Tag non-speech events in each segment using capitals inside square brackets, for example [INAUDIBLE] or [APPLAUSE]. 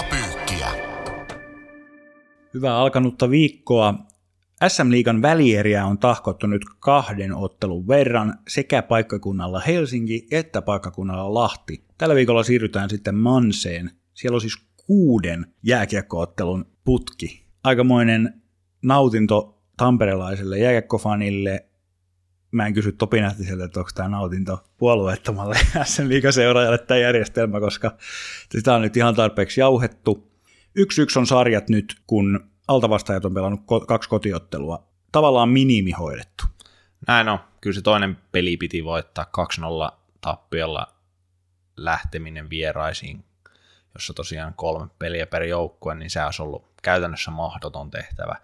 Liigapyykkiä. Hyvää alkanutta viikkoa. SM-liigan välieriä on tahkottu nyt kahden ottelun verran sekä paikkakunnalla Helsinki että paikkakunnalla Lahti. Tällä viikolla siirrytään sitten Manseen. Siellä on siis kuuden jääkiekkoottelun putki. Aikamoinen nautinto tamperelaiselle jääkiekkofanille. Mä en kysy Topi Nähtiseltä, että onko tämä nautinto puolueettomalle [LAUGHS] SM liigaseuraajalle tämä järjestelmä, koska sitä on nyt ihan tarpeeksi jauhettu. Yksi yksi on sarjat nyt, kun altavastaajat on pelannut kaksi kotiottelua. Tavallaan minimi hoidettu. Näin on. Kyllä se toinen peli piti voittaa 2-0 tappiolla lähteminen vieraisiin, jossa tosiaan kolme peliä per joukkue, niin se olisi ollut käytännössä mahdoton tehtävä.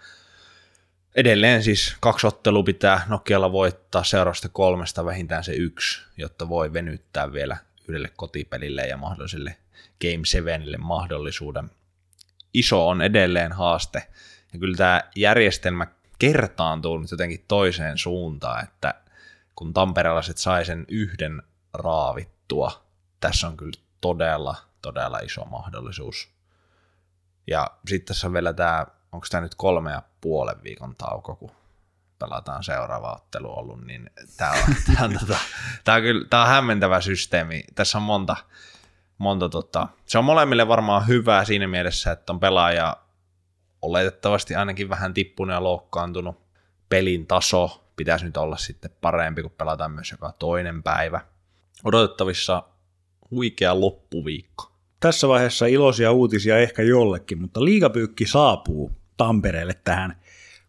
Edelleen siis kaksi ottelua pitää Nokialla voittaa seuraavasta kolmesta vähintään se yksi, jotta voi venyttää vielä yhdelle kotipelille ja mahdolliselle Game 7 mahdollisuuden. Iso on edelleen haaste, ja kyllä tämä järjestelmä kertaantuu nyt jotenkin toiseen suuntaan, että kun tamperelaiset sai sen yhden raavittua, tässä on kyllä todella, todella iso mahdollisuus. Ja sitten tässä on vielä tämä, onko tämä nyt kolme ja puolen viikon tauko, kun pelataan seuraava ottelu ollut, niin tämä on, [LAUGHS] tämä on, tota, tämä on, kyllä, tämä on hämmentävä systeemi. Tässä on monta, monta tota, se on molemmille varmaan hyvää siinä mielessä, että on pelaaja oletettavasti ainakin vähän tippunut ja loukkaantunut. Pelin taso pitäisi nyt olla sitten parempi, kun pelataan myös joka toinen päivä. Odotettavissa huikea loppuviikko. Tässä vaiheessa iloisia uutisia ehkä jollekin, mutta liigapyykki saapuu Tampereelle tähän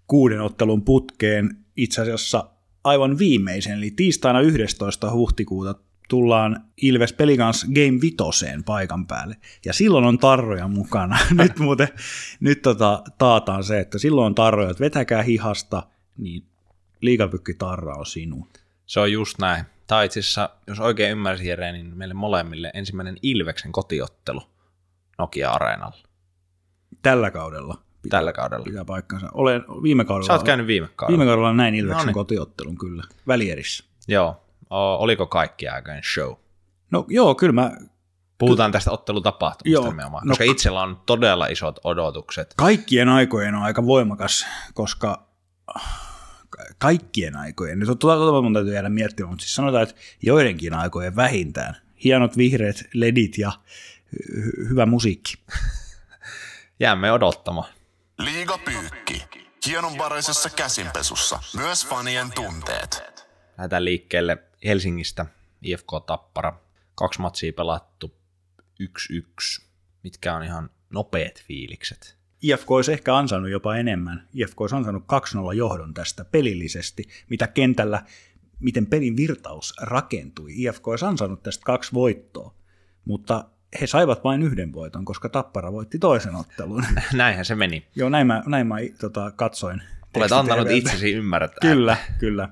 kuuden ottelun putkeen itse asiassa aivan viimeisen, eli tiistaina 11. huhtikuuta tullaan Ilves Pelikans Game Vitoseen paikan päälle. Ja silloin on tarroja mukana. [LAUGHS] nyt muuten nyt tota, taataan se, että silloin on tarroja, että vetäkää hihasta, niin liigapykki tarra on sinun. Se on just näin. Tämä itse asiassa, jos oikein ymmärsin Jere, niin meille molemmille ensimmäinen Ilveksen kotiottelu Nokia-areenalla. Tällä kaudella. Pitää, Tällä kaudella. Pitää paikkansa. Olen viime kaudella. Sä oot käynyt viime kaudella. Viime kaudella näin Ilveksen No niin. kotiottelun kyllä, välierissä. Joo. O, oliko kaikki aikojen show? No joo, kyllä mä Puhutaan tästä ottelutapahtumasta Joo. nimenomaan, No koska ka- itsellä on todella isot odotukset. kaikkien aikojen on aika voimakas, koska ka- kaikkien aikojen, nyt tuota, tuota mun täytyy jäädä miettimään, mutta siis sanotaan, että joidenkin aikojen vähintään. Hienot vihreät ledit ja hy- hyvä musiikki. [LAUGHS] Jäämme odottamaan. Liigapyykki. Hienonvaraisessa käsinpesussa. Myös fanien tunteet. Lähdetään liikkeelle Helsingistä, IFK Tappara. Kaksi matsia pelattu, 1-1. Mitkä on ihan nopeat fiilikset? IFK olisi ehkä ansainnut jopa enemmän. IFK olisi ansainnut 2-0 johdon tästä pelillisesti, mitä kentällä, miten pelin virtaus rakentui. IFK olisi ansainnut tästä kaksi voittoa, mutta he saivat vain yhden voiton, koska Tappara voitti toisen ottelun. [LAUGHS] Näinhän se meni. Joo, näin mä, näin mä tota, katsoin. Olet antanut itsesi ymmärtää. Kyllä, kyllä.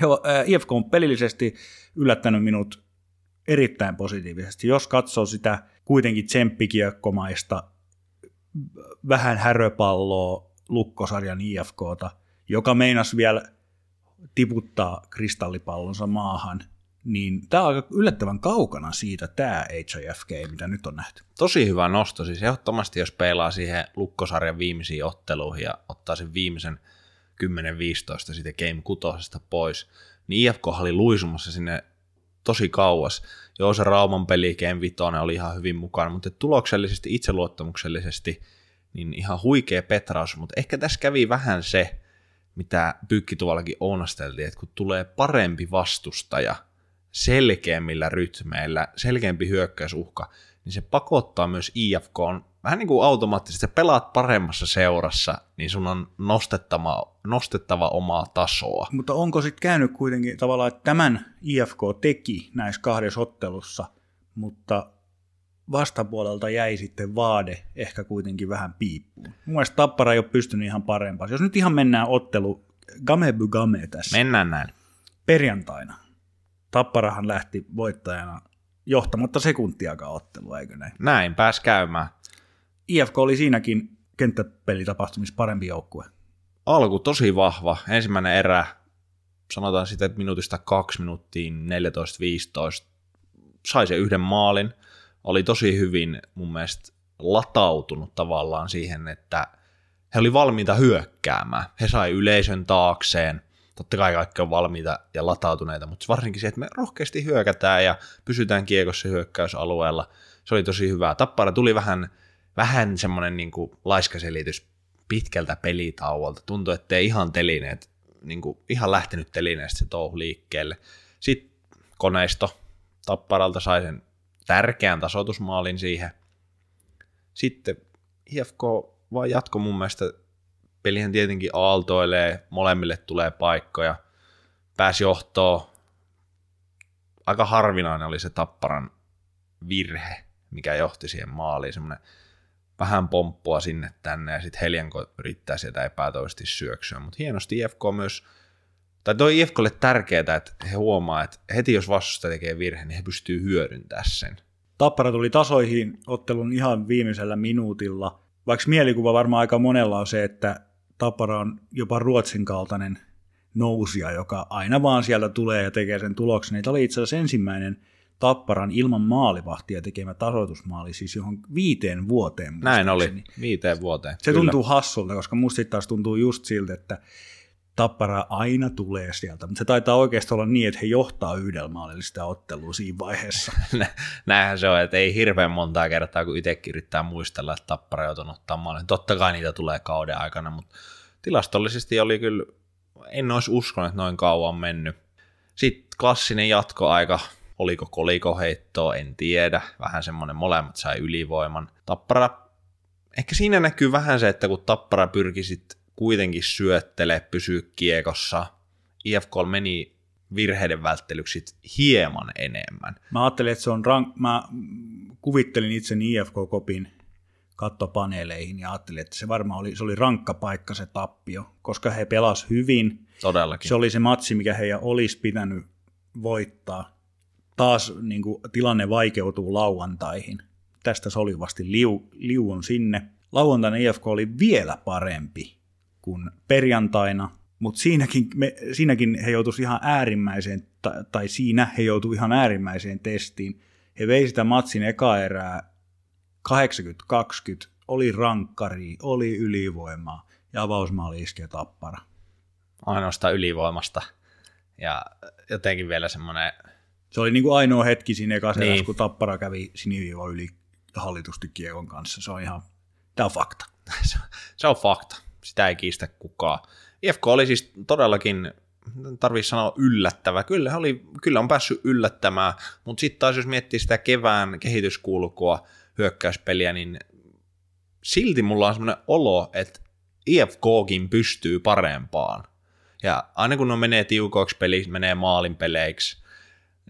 Joo, ää, IFK on pelillisesti yllättänyt minut erittäin positiivisesti. Jos katsoo sitä kuitenkin tsemppikiekkomaista vähän häröpalloa lukkosarjan IFKta, joka meinas vielä tiputtaa kristallipallonsa maahan, niin tämä on aika yllättävän kaukana siitä tämä HIFK, mitä nyt on nähty. Tosi hyvä nosto. Siis ehdottomasti, jos peilaa siihen lukkosarjan viimeisiin otteluihin ja ottaa sen viimeisen 10-15 siitä Game 6 pois, niin IFK oli luisumassa sinne tosi kauas. Joo, se Rauman peli Game 5 oli ihan hyvin mukana, mutta tuloksellisesti, itseluottamuksellisesti, niin ihan huikea petraus, mutta ehkä tässä kävi vähän se, mitä Pykki tuollakin ounasteltiin, että kun tulee parempi vastustaja selkeämmillä rytmeillä, selkeämpi hyökkäysuhka, niin se pakottaa myös IFK on vähän niin kuin automaattisesti, että pelaat paremmassa seurassa, niin sun on nostettava, nostettava omaa tasoa. Mutta onko sitten käynyt kuitenkin tavallaan, että tämän IFK teki näissä kahdessa ottelussa, mutta vastapuolelta jäi sitten vaade ehkä kuitenkin vähän piippuun. Mun mielestä Tappara ei ole pystynyt ihan parempaan. Jos nyt ihan mennään ottelu game by game tässä Mennään näin. perjantaina. Tapparahan lähti voittajana johtamatta sekuntiakaan ottelua, eikö näin? Näin, pääs käymään. IFK oli siinäkin kenttäpelitapahtumissa parempi joukkue. Alku tosi vahva. Ensimmäinen erä, sanotaan sitä, että minuutista kaksi minuuttiin 14-15, sai se yhden maalin. Oli tosi hyvin mun mielestä latautunut tavallaan siihen, että he oli valmiita hyökkäämään. He sai yleisön taakseen, totta kai kaikki on valmiita ja latautuneita, mutta varsinkin se, että me rohkeasti hyökätään ja pysytään kiekossa hyökkäysalueella, se oli tosi hyvää. Tappara tuli vähän, vähän semmoinen niin laiskaselitys pitkältä pelitauolta. Tuntui, että ei ihan telineet, niin kuin, ihan lähtenyt telineestä se touhu liikkeelle. Sitten koneisto Tapparalta sai sen tärkeän tasoitusmaalin siihen. Sitten IFK vaan jatko mun mielestä. Pelihän tietenkin aaltoilee, molemmille tulee paikkoja. Pääsi johtoon. Aika harvinainen oli se Tapparan virhe, mikä johti siihen maaliin. Semmoinen vähän pomppua sinne tänne ja sitten Heljanko yrittää sieltä epätoisesti syöksyä. Mutta hienosti IFK myös, tai toi IFKlle tärkeää, että he huomaa, että heti jos vastusta tekee virhe, niin he pystyy hyödyntämään sen. Tappara tuli tasoihin ottelun ihan viimeisellä minuutilla. Vaikka mielikuva varmaan aika monella on se, että Tappara on jopa Ruotsin kaltainen nousija, joka aina vaan sieltä tulee ja tekee sen tuloksen. Tämä oli itse asiassa ensimmäinen Tapparan ilman maalivahtia tekemä tasoitusmaali, siis johon viiteen vuoteen. Näin oli, viiteen vuoteen. Se kyllä. tuntuu hassulta, koska musta taas tuntuu just siltä, että Tappara aina tulee sieltä, mutta se taitaa oikeasti olla niin, että he johtaa yhdellä maalilla sitä ottelua siinä vaiheessa. [LAUGHS] Näinhän se on, että ei hirveän montaa kertaa, kun itsekin yrittää muistella, että Tappara joutuu ottaa maalin. Totta kai niitä tulee kauden aikana, mutta tilastollisesti oli kyllä, en olisi uskonut, että noin kauan mennyt. Sitten klassinen jatkoaika, oliko kolikoheittoa, en tiedä. Vähän semmoinen molemmat sai ylivoiman. Tappara, ehkä siinä näkyy vähän se, että kun Tappara pyrki sitten kuitenkin syöttele, pysyä kiekossa. IFK meni virheiden välttelyksi hieman enemmän. Mä ajattelin, että se on rank... Mä kuvittelin itseni IFK-kopin kattopaneeleihin ja ajattelin, että se varmaan oli, se oli rankka paikka se tappio, koska he pelas hyvin. Todellakin. Se oli se matsi, mikä heidän olisi pitänyt voittaa. Taas niin kuin, tilanne vaikeutuu lauantaihin. Tästä solivasti liu, liuun sinne. Lauantaina IFK oli vielä parempi kuin perjantaina, mutta siinäkin, me, siinäkin he joutuivat ihan äärimmäiseen, tai, tai siinä he joutuivat ihan äärimmäiseen testiin. He vei sitä matsin eka erää 80-20, oli rankkari, oli ylivoimaa ja avausmaali iskee tappara. Ainoastaan ylivoimasta. Ja jotenkin vielä semmoinen... Se oli niin kuin ainoa hetki siinä ekassa niin. kun tappara kävi siniviiva yli hallitusti kiekon kanssa. Se on ihan... Tämä on fakta. [LAUGHS] se on fakta sitä ei kiistä kukaan. IFK oli siis todellakin, tarvii sanoa yllättävä, kyllä, oli, kyllä on päässyt yllättämään, mutta sitten taas jos miettii sitä kevään kehityskulkua, hyökkäyspeliä, niin silti mulla on semmoinen olo, että IFKkin pystyy parempaan. Ja aina kun on menee tiukoiksi peliksi, menee maalin peleiksi,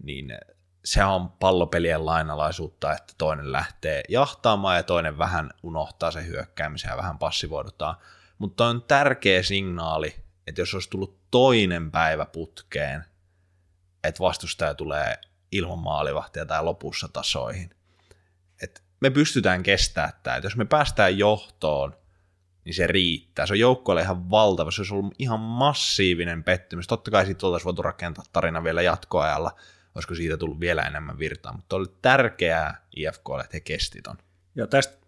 niin se on pallopelien lainalaisuutta, että toinen lähtee jahtaamaan ja toinen vähän unohtaa se hyökkäämisen ja vähän passivoidutaan mutta on tärkeä signaali, että jos olisi tullut toinen päivä putkeen, että vastustaja tulee ilman maalivahtia tai lopussa tasoihin. että me pystytään kestämään tämä. Että jos me päästään johtoon, niin se riittää. Se on joukkoille ihan valtava. Se olisi ollut ihan massiivinen pettymys. Totta kai siitä oltaisiin voitu rakentaa tarina vielä jatkoajalla. Olisiko siitä tullut vielä enemmän virtaa. Mutta oli tärkeää IFKlle, että he kesti ton. Ja tästä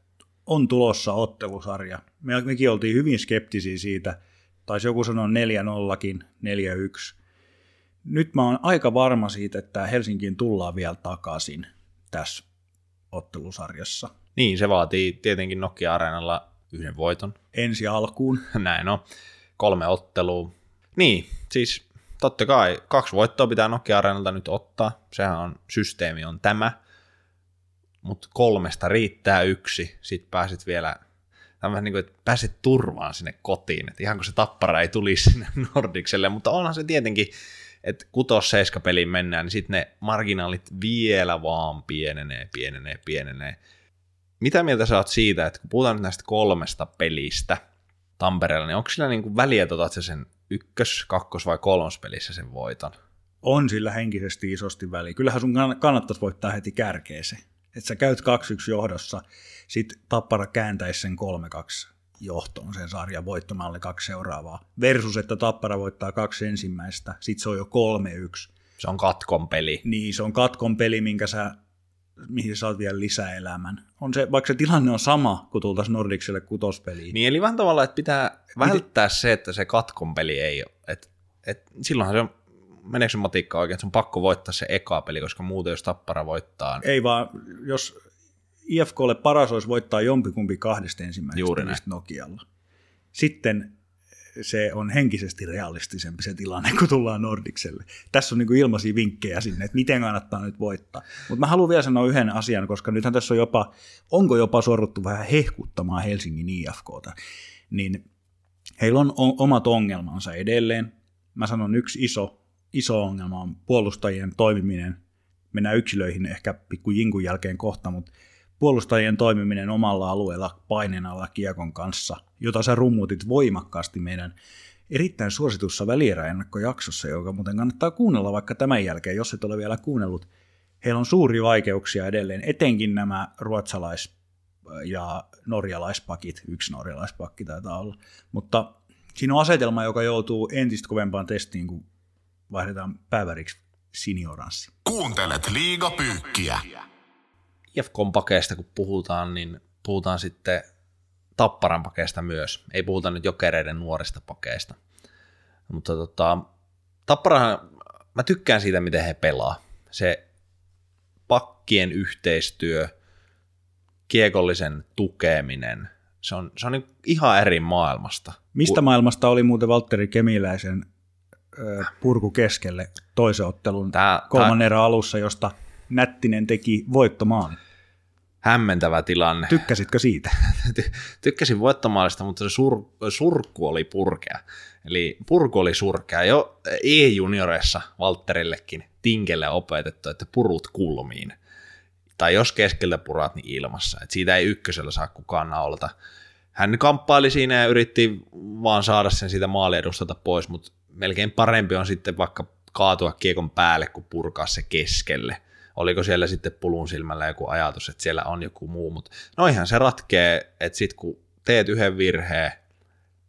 on tulossa ottelusarja. Me, mekin oltiin hyvin skeptisiä siitä, taisi joku sanoa 4-0kin, 4-1. Nyt mä oon aika varma siitä, että Helsinkiin tullaan vielä takaisin tässä ottelusarjassa. Niin, se vaatii tietenkin Nokia-areenalla yhden voiton. Ensi alkuun. [LAUGHS] Näin on. Kolme ottelua. Niin, siis totta kai kaksi voittoa pitää Nokia-areenalta nyt ottaa. Sehän on, systeemi on tämä mutta kolmesta riittää yksi, sit pääsit vielä, vähän niin kuin, että pääsit turvaan sinne kotiin, että ihan kun se tappara ei tulisi [LAUGHS] sinne Nordikselle, mutta onhan se tietenkin, että kutos seiska peliin mennään, niin sitten ne marginaalit vielä vaan pienenee, pienenee, pienenee. Mitä mieltä sä oot siitä, että kun puhutaan näistä kolmesta pelistä Tampereella, niin onko sillä niin kuin väliä, että otat sen ykkös-, kakkos- vai kolmospelissä sen voiton? On sillä henkisesti isosti väliä. Kyllähän sun kannattaisi voittaa heti kärkeeseen että sä käyt 2-1 johdossa, sit Tappara kääntäisi sen 3-2 johtoon sen sarjan voittomalle kaksi seuraavaa. Versus, että Tappara voittaa kaksi ensimmäistä, sit se on jo 3-1. Se on katkon peli. Niin, se on katkon peli, minkä sä mihin saat vielä lisäelämän. On se, vaikka se tilanne on sama, kun tultaisiin Nordicselle kutospeliin. Niin eli vähän tavalla, että pitää välttää se, että se katkon peli ei ole. Et, et, silloinhan se on, meneekö se matikka oikein, että se on pakko voittaa se eka peli, koska muuten jos Tappara voittaa. Ei vaan, jos IFKlle paras olisi voittaa jompikumpi kahdesta ensimmäisestä Juuri Nokialla. Sitten se on henkisesti realistisempi se tilanne, kun tullaan Nordikselle. Tässä on niin ilmaisia vinkkejä sinne, että miten kannattaa nyt voittaa. Mutta mä haluan vielä sanoa yhden asian, koska nythän tässä on jopa, onko jopa sorruttu vähän hehkuttamaan Helsingin IFKta, niin heillä on omat ongelmansa edelleen. Mä sanon yksi iso, iso ongelma on puolustajien toimiminen. Mennään yksilöihin ehkä pikku jinkun jälkeen kohta, mutta puolustajien toimiminen omalla alueella paineen alla kiekon kanssa, jota sä rummutit voimakkaasti meidän erittäin suositussa välieräennakkojaksossa, joka muuten kannattaa kuunnella vaikka tämän jälkeen, jos et ole vielä kuunnellut. Heillä on suuri vaikeuksia edelleen, etenkin nämä ruotsalais- ja norjalaispakit, yksi norjalaispakki taitaa olla, mutta siinä on asetelma, joka joutuu entistä kovempaan testiin, kun vaihdetaan päiväriksi sinioranssi. Kuuntelet liigapyykkiä. IFKn pakeista kun puhutaan, niin puhutaan sitten Tapparan pakeista myös. Ei puhuta nyt jokereiden nuorista pakeista. Mutta tota, Tapparahan, mä tykkään siitä, miten he pelaa. Se pakkien yhteistyö, kiekollisen tukeminen, se on, se on niin ihan eri maailmasta. Mistä maailmasta oli muuten Valtteri Kemiläisen purku keskelle toisen ottelun Tää, kolmannen tää erän alussa, josta Nättinen teki voittomaan. hämmentävä tilanne. Tykkäsitkö siitä? Ty- tykkäsin voittomaalista, mutta se sur, surkku oli purkea. Eli purku oli surkea. Jo E-junioreissa Valtterillekin Tinkelle opetettu, että purut kulmiin. Tai jos keskeltä purat, niin ilmassa. Et siitä ei ykkösellä saa kukaan naulata. Hän kamppaili siinä ja yritti vaan saada sen siitä maaliedustalta pois, mutta melkein parempi on sitten vaikka kaatua kiekon päälle, kuin purkaa se keskelle. Oliko siellä sitten pulun silmällä joku ajatus, että siellä on joku muu, mutta noihan se ratkee, että sit kun teet yhden virheen,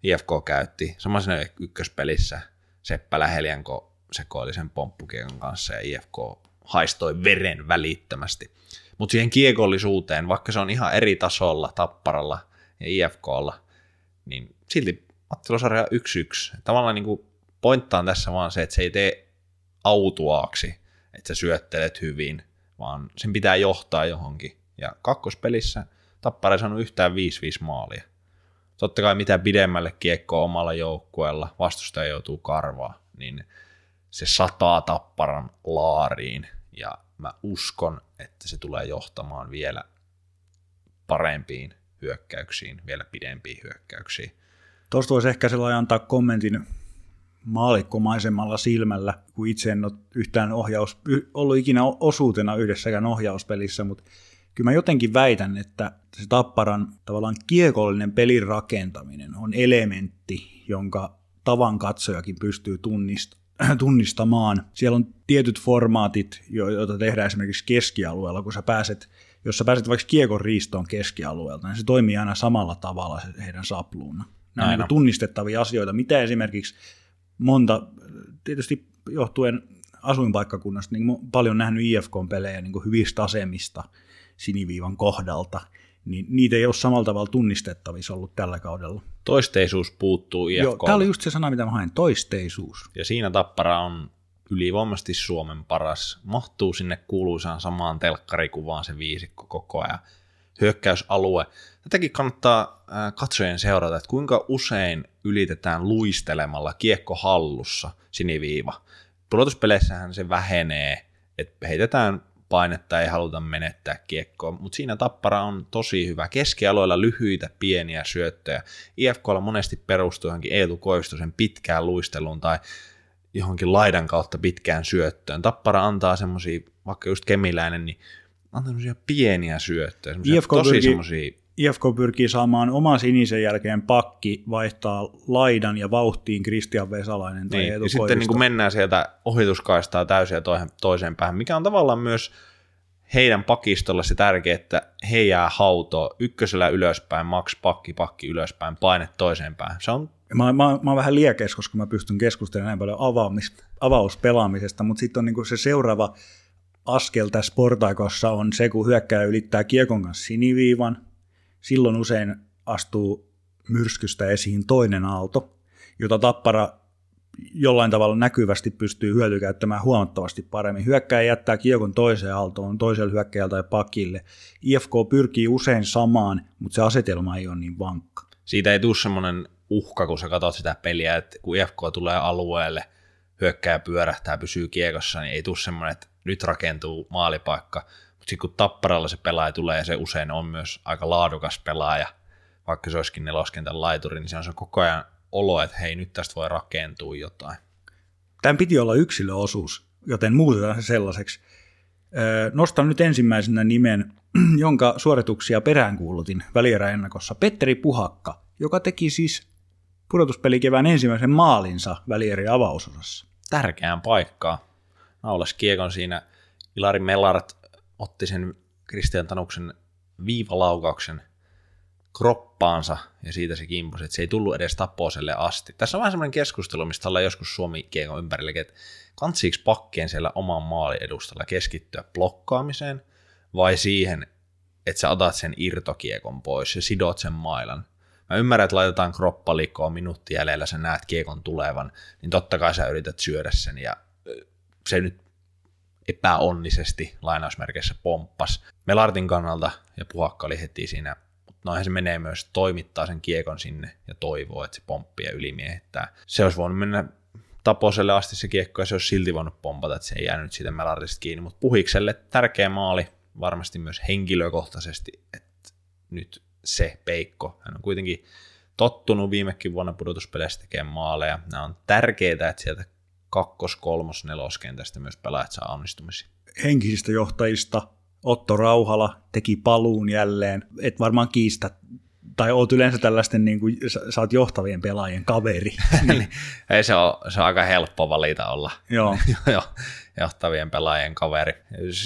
IFK käytti, samaisena ykköspelissä Seppälä Heljanko sekoili sen pomppukiekon kanssa ja IFK haistoi veren välittömästi. Mutta siihen kiekollisuuteen, vaikka se on ihan eri tasolla Tapparalla ja IFKlla, niin silti ottelusarja 1-1. Tavallaan niin kuin pointta on tässä vaan se, että se ei tee autuaaksi, että sä syöttelet hyvin, vaan sen pitää johtaa johonkin. Ja kakkospelissä Tappara ei saanut yhtään 5-5 maalia. Totta kai mitä pidemmälle kiekkoa omalla joukkueella vastustaja joutuu karvaa, niin se sataa Tapparan laariin. Ja mä uskon, että se tulee johtamaan vielä parempiin hyökkäyksiin, vielä pidempiin hyökkäyksiin. Tuosta voisi ehkä sellainen antaa kommentin maalikkomaisemmalla silmällä, kun itse en ole yhtään ohjaus, ollut ikinä osuutena yhdessäkään ohjauspelissä, mutta kyllä mä jotenkin väitän, että se Tapparan tavallaan kiekollinen pelin rakentaminen on elementti, jonka tavan katsojakin pystyy tunnist- [CLEARS THROAT] tunnistamaan. Siellä on tietyt formaatit, jo- joita tehdään esimerkiksi keskialueella, kun sä pääset, jos sä pääset vaikka kiekon riistoon keskialueelta, niin se toimii aina samalla tavalla se heidän sapluuna. Nämä on Aina. niin tunnistettavia asioita, mitä esimerkiksi monta, tietysti johtuen asuinpaikkakunnasta, niin paljon nähnyt IFK-pelejä niin hyvistä asemista siniviivan kohdalta, niin niitä ei ole samalla tavalla tunnistettavissa ollut tällä kaudella. Toisteisuus puuttuu IFK. Joo, tämä oli just se sana, mitä mä hain, toisteisuus. Ja siinä Tappara on ylivoimaisesti Suomen paras. Mahtuu sinne kuuluisaan samaan telkkarikuvaan se viisikko koko ajan. Hyökkäysalue. Tätäkin kannattaa äh, katsojien seurata, että kuinka usein ylitetään luistelemalla kiekko hallussa siniviiva. Pudotuspeleissähän se vähenee, että heitetään painetta, ei haluta menettää kiekkoa, mutta siinä Tappara on tosi hyvä. Keskialoilla lyhyitä, pieniä syöttöjä. IFKlla monesti perustuu johonkin Eetu Koivustosen pitkään luisteluun tai johonkin laidan kautta pitkään syöttöön. Tappara antaa semmoisia, vaikka just Kemiläinen, niin antaa semmoisia pieniä syöttöjä, semmoisia IFK tosi pyrkii- semmoisia IFK pyrkii saamaan oman sinisen jälkeen pakki vaihtaa laidan ja vauhtiin Kristian Vesalainen tai Niin, ja sitten niin kuin mennään sieltä ohituskaistaa täysin ja toiseen, toiseen päähän, mikä on tavallaan myös heidän pakistolla se tärkeä, että he jää hautoon ykkösellä ylöspäin, maks pakki, pakki ylöspäin, paine toiseen päähän. Se on Mä, mä, mä oon vähän liekeis, koska mä pystyn keskustelemaan näin paljon avaamis, avauspelaamisesta, mutta sitten on niinku se seuraava askel tässä portaikossa on se, kun hyökkääjä ylittää kiekon kanssa siniviivan. Silloin usein astuu myrskystä esiin toinen aalto, jota tappara jollain tavalla näkyvästi pystyy hyötykäyttämään huomattavasti paremmin. Hyökkäjä jättää kiekon toiseen aaltoon, toiselle hyökkäjältä tai pakille. IFK pyrkii usein samaan, mutta se asetelma ei ole niin vankka. Siitä ei tule semmoinen uhka, kun sä katsot sitä peliä, että kun IFK tulee alueelle, hyökkääjä pyörähtää, pysyy kiekossa, niin ei tule semmoinen, että nyt rakentuu maalipaikka. Mutta sitten kun tapparalla se pelaaja tulee, ja se usein on myös aika laadukas pelaaja, vaikka se olisikin neloskentän laituri, niin se on se koko ajan olo, että hei, nyt tästä voi rakentua jotain. Tämän piti olla yksilöosuus, joten muutetaan se sellaiseksi. Nostan nyt ensimmäisenä nimen, [CLEARS THROAT] jonka suorituksia peräänkuulutin välieräennakossa. Petteri Puhakka, joka teki siis pudotuspelikevään ensimmäisen maalinsa välieri avausosassa. Tärkeään paikkaan. Naulas kiekon siinä. Ilari Mellart otti sen Kristian Tanuksen viivalaukauksen kroppaansa ja siitä se kimpus, että se ei tullut edes taposelle asti. Tässä on vähän semmoinen keskustelu, mistä ollaan joskus Suomi kiekon ympärillä, että kantsiiksi pakkeen siellä oman maalin edustalla keskittyä blokkaamiseen vai siihen, että sä otat sen irtokiekon pois ja sidot sen mailan. Mä ymmärrän, että laitetaan kroppa likoon minuutti jäljellä, sä näet kiekon tulevan, niin totta kai sä yrität syödä sen ja se nyt epäonnisesti lainausmerkeissä pomppas. Melartin kannalta ja puhakka oli heti siinä noinhan se menee myös toimittaa sen kiekon sinne ja toivoo, että se pomppii ja ylimiehittää. Se olisi voinut mennä taposelle asti se kiekko ja se olisi silti voinut pompata, että se ei jäänyt siitä melarista kiinni, mutta puhikselle tärkeä maali, varmasti myös henkilökohtaisesti, että nyt se peikko, hän on kuitenkin tottunut viimekin vuonna pudotuspeleissä tekemään maaleja, nämä on tärkeitä, että sieltä kakkos, kolmos, neloskentästä myös pelaajat saa onnistumisia. Henkisistä johtajista Otto Rauhala teki paluun jälleen, et varmaan kiistä, tai oot yleensä tällaisten, niin kuin, sä, sä oot johtavien pelaajien kaveri. [LAUGHS] niin. Ei se on, se on aika helppo valita olla Joo. [LAUGHS] johtavien pelaajien kaveri.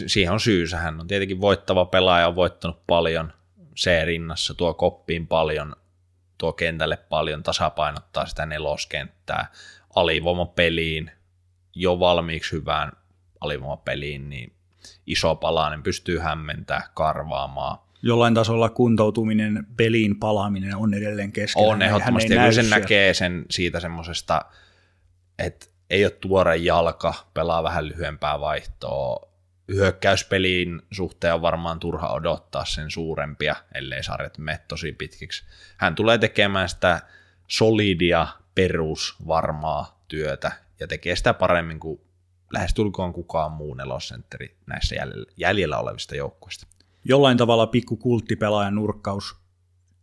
Siihen on syysä, hän on tietenkin voittava pelaaja, on voittanut paljon C-rinnassa, tuo koppiin paljon, tuo kentälle paljon, tasapainottaa sitä neloskenttää, alivoimapeliin, jo valmiiksi hyvään alivoimapeliin, niin iso palanen pystyy hämmentää, karvaamaan. Jollain tasolla kuntoutuminen, peliin palaaminen on edelleen kesken. On ehdottomasti, ja sen näkee sen siitä semmoisesta, että ei ole tuore jalka, pelaa vähän lyhyempää vaihtoa. Hyökkäyspeliin suhteen on varmaan turha odottaa sen suurempia, ellei sarjat mene tosi pitkiksi. Hän tulee tekemään sitä solidia, perusvarmaa työtä ja tekee sitä paremmin kuin lähestulkoon kukaan muu nelosentteri näissä jäljellä olevista joukkueista. Jollain tavalla pikku kulttipelaajan nurkkaus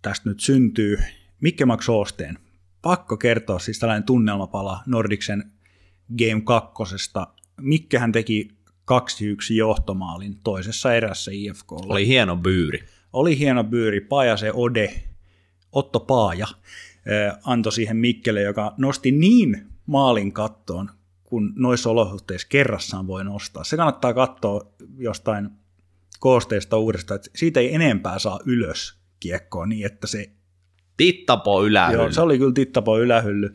tästä nyt syntyy. Mikke Max Oosteen, pakko kertoa siis tällainen tunnelmapala Nordiksen Game 2. Mikkehän teki 2-1 johtomaalin toisessa erässä IFK. Oli hieno byyri. Oli hieno byyri. Paajase Ode, Otto Paaja, antoi siihen Mikkelle, joka nosti niin maalin kattoon kun noissa olosuhteissa kerrassaan voi nostaa. Se kannattaa katsoa jostain koosteesta uudestaan, että siitä ei enempää saa ylös kiekkoa niin, että se... Tittapo ylähylly. Joo, se oli kyllä tittapo ylähylly.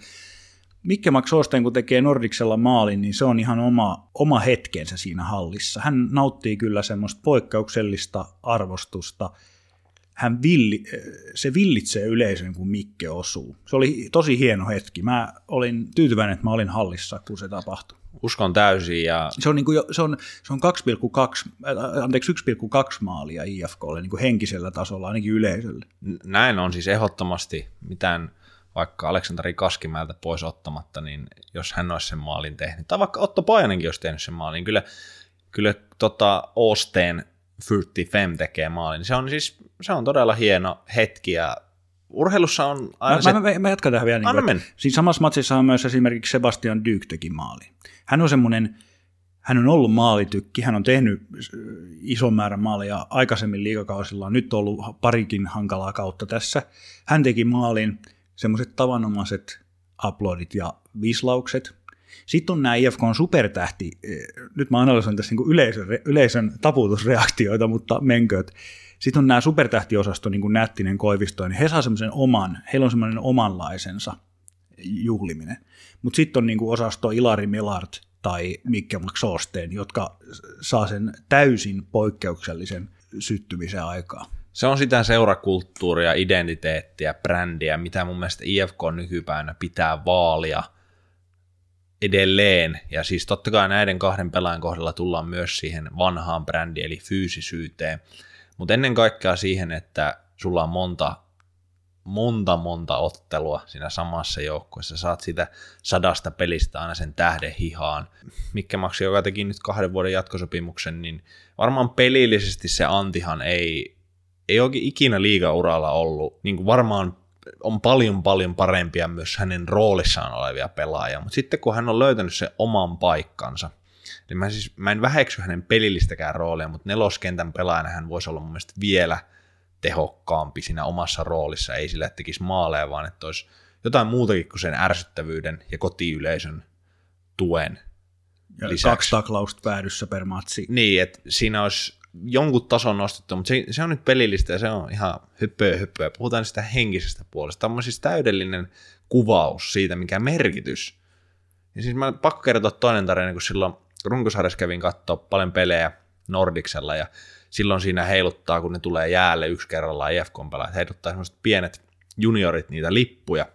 Mikke Max Osten, kun tekee Nordiksella maalin, niin se on ihan oma, oma hetkensä siinä hallissa. Hän nauttii kyllä semmoista poikkeuksellista arvostusta – hän villi, se villitsee yleisön, kun Mikke osuu. Se oli tosi hieno hetki. Mä olin tyytyväinen, että mä olin hallissa, kun se tapahtui. Uskon täysin. Ja... Se on, niin kuin, se on, se on 2,2, äh, anteeksi, 1,2 maalia IFKlle niin kuin henkisellä tasolla, ainakin yleisölle. Näin on siis ehdottomasti mitään vaikka Aleksanteri Kaskimäeltä pois ottamatta, niin jos hän olisi sen maalin tehnyt, tai vaikka Otto Pajanenkin olisi tehnyt sen maalin, niin kyllä, kyllä tota Osteen Fyrtti Fem tekee maalin. Niin se on siis se on todella hieno hetki ja urheilussa on aina mä, se... Mä, mä, mä jatkan tähän vielä. Niin kuin, Siinä samassa matsissa on myös esimerkiksi Sebastian Dyk teki maali. Hän on semmoinen, hän on ollut maalitykki, hän on tehnyt ison määrän maalia aikaisemmin liikakausilla, nyt on ollut parikin hankalaa kautta tässä. Hän teki maalin, semmoiset tavanomaiset uploadit ja vislaukset. Sitten on nämä IFKn supertähti, nyt mä analysoin tässä niin yleisön, yleisön taputusreaktioita, mutta menkööt. Sitten on nämä supertähtiosasto, niin kuin Nättinen, Koivisto, niin he saa semmoisen oman, heillä on semmoinen omanlaisensa juhliminen. Mutta sitten on niin kuin osasto Ilari Melart, tai Mikke McSausteen, jotka saa sen täysin poikkeuksellisen syttymisen aikaa. Se on sitä seurakulttuuria, identiteettiä, brändiä, mitä mun mielestä IFK nykypäivänä pitää vaalia edelleen. Ja siis totta kai näiden kahden pelaajan kohdalla tullaan myös siihen vanhaan brändiin, eli fyysisyyteen. Mutta ennen kaikkea siihen, että sulla on monta, monta, monta ottelua siinä samassa joukkueessa. Saat sitä sadasta pelistä aina sen tähden hihaan. Mikä Maksi, joka teki nyt kahden vuoden jatkosopimuksen, niin varmaan pelillisesti se antihan ei ei oikein ikinä liigauralla ollut, niin kuin varmaan on paljon paljon parempia myös hänen roolissaan olevia pelaajia, mutta sitten kun hän on löytänyt sen oman paikkansa, niin mä, siis, mä en väheksy hänen pelillistäkään roolia, mutta neloskentän pelaajana hän voisi olla mun mielestä vielä tehokkaampi siinä omassa roolissa, ei sillä, että tekisi maaleja, vaan että olisi jotain muutakin kuin sen ärsyttävyyden ja kotiyleisön tuen ja lisäksi. Kaksi taklausta päädyssä per matsi. Niin, että siinä olisi jonkun tason nostettu, mutta se, se on nyt pelillistä ja se on ihan hyppöä hyppöä. Puhutaan sitä henkisestä puolesta. Tämä on siis täydellinen kuvaus siitä, mikä merkitys. Ja siis mä pakko kertoa toinen tarina, kun silloin runkosarjassa kävin katsoa paljon pelejä Nordiksella ja silloin siinä heiluttaa, kun ne tulee jäälle yksi kerrallaan IFKn pelaajat, heiluttaa semmoiset pienet juniorit niitä lippuja,